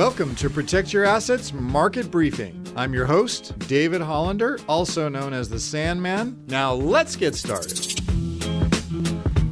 Welcome to Protect Your Assets Market Briefing. I'm your host, David Hollander, also known as the Sandman. Now let's get started.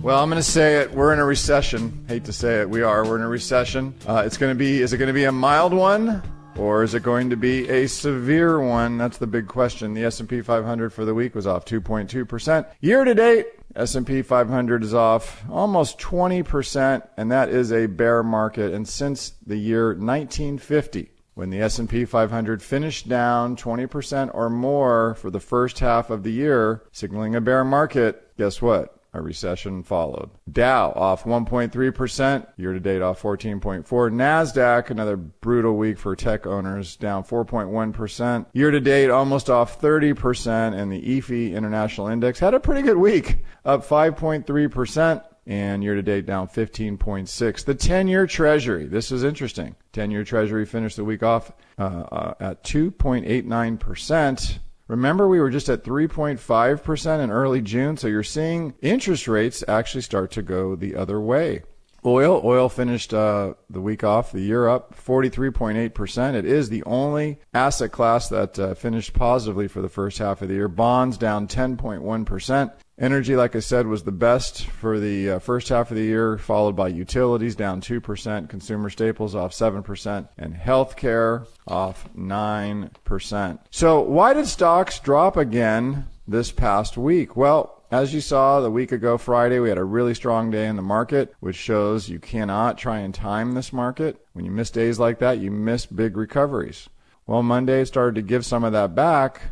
Well, I'm going to say it. We're in a recession. Hate to say it. We are. We're in a recession. Uh, it's going to be, is it going to be a mild one? Or is it going to be a severe one? That's the big question. The S&P 500 for the week was off 2.2%. Year to date, S&P 500 is off almost 20% and that is a bear market. And since the year 1950 when the S&P 500 finished down 20% or more for the first half of the year signaling a bear market guess what a recession followed. Dow off 1.3%, year to date off 14.4. Nasdaq another brutal week for tech owners, down 4.1%. Year to date almost off 30% and the EAFE International Index had a pretty good week, up 5.3% and year to date down 15.6. The 10-year Treasury, this is interesting. 10-year Treasury finished the week off uh, uh, at 2.89%. Remember, we were just at 3.5% in early June, so you're seeing interest rates actually start to go the other way. Oil, oil finished uh, the week off, the year up 43.8%. It is the only asset class that uh, finished positively for the first half of the year. Bonds down 10.1%. Energy, like I said, was the best for the uh, first half of the year, followed by utilities down 2%, consumer staples off 7%, and healthcare off 9%. So, why did stocks drop again this past week? Well, as you saw the week ago Friday, we had a really strong day in the market, which shows you cannot try and time this market. When you miss days like that, you miss big recoveries. Well, Monday started to give some of that back,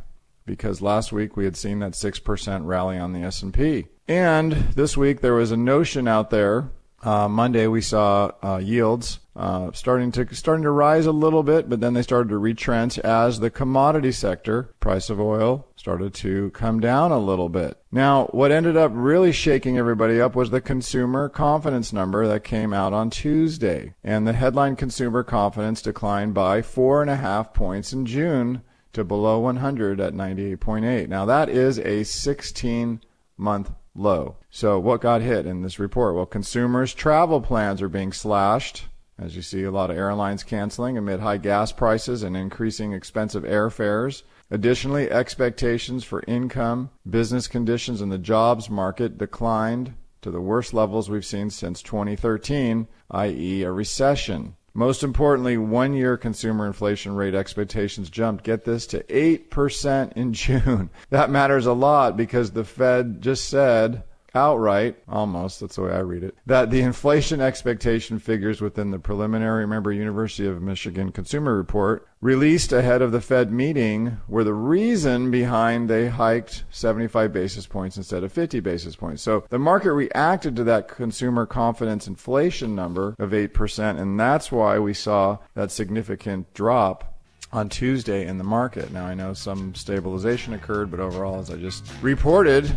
because last week we had seen that 6% rally on the S&P. And this week there was a notion out there. Uh, Monday we saw uh, yields uh, starting to starting to rise a little bit, but then they started to retrench as the commodity sector, price of oil, started to come down a little bit. Now, what ended up really shaking everybody up was the consumer confidence number that came out on Tuesday, and the headline consumer confidence declined by four and a half points in June to below 100 at 98.8. Now that is a 16 month low. So what got hit in this report? Well, consumers' travel plans are being slashed. As you see, a lot of airlines canceling amid high gas prices and increasing expensive airfares. Additionally, expectations for income, business conditions, and the jobs market declined to the worst levels we've seen since 2013, i.e., a recession. Most importantly, one year consumer inflation rate expectations jumped, get this, to 8% in June. That matters a lot because the Fed just said outright, almost, that's the way I read it, that the inflation expectation figures within the preliminary, remember, University of Michigan Consumer Report released ahead of the Fed meeting were the reason behind they hiked 75 basis points instead of 50 basis points. So the market reacted to that consumer confidence inflation number of 8%, and that's why we saw that significant drop on Tuesday in the market. Now, I know some stabilization occurred, but overall, as I just reported,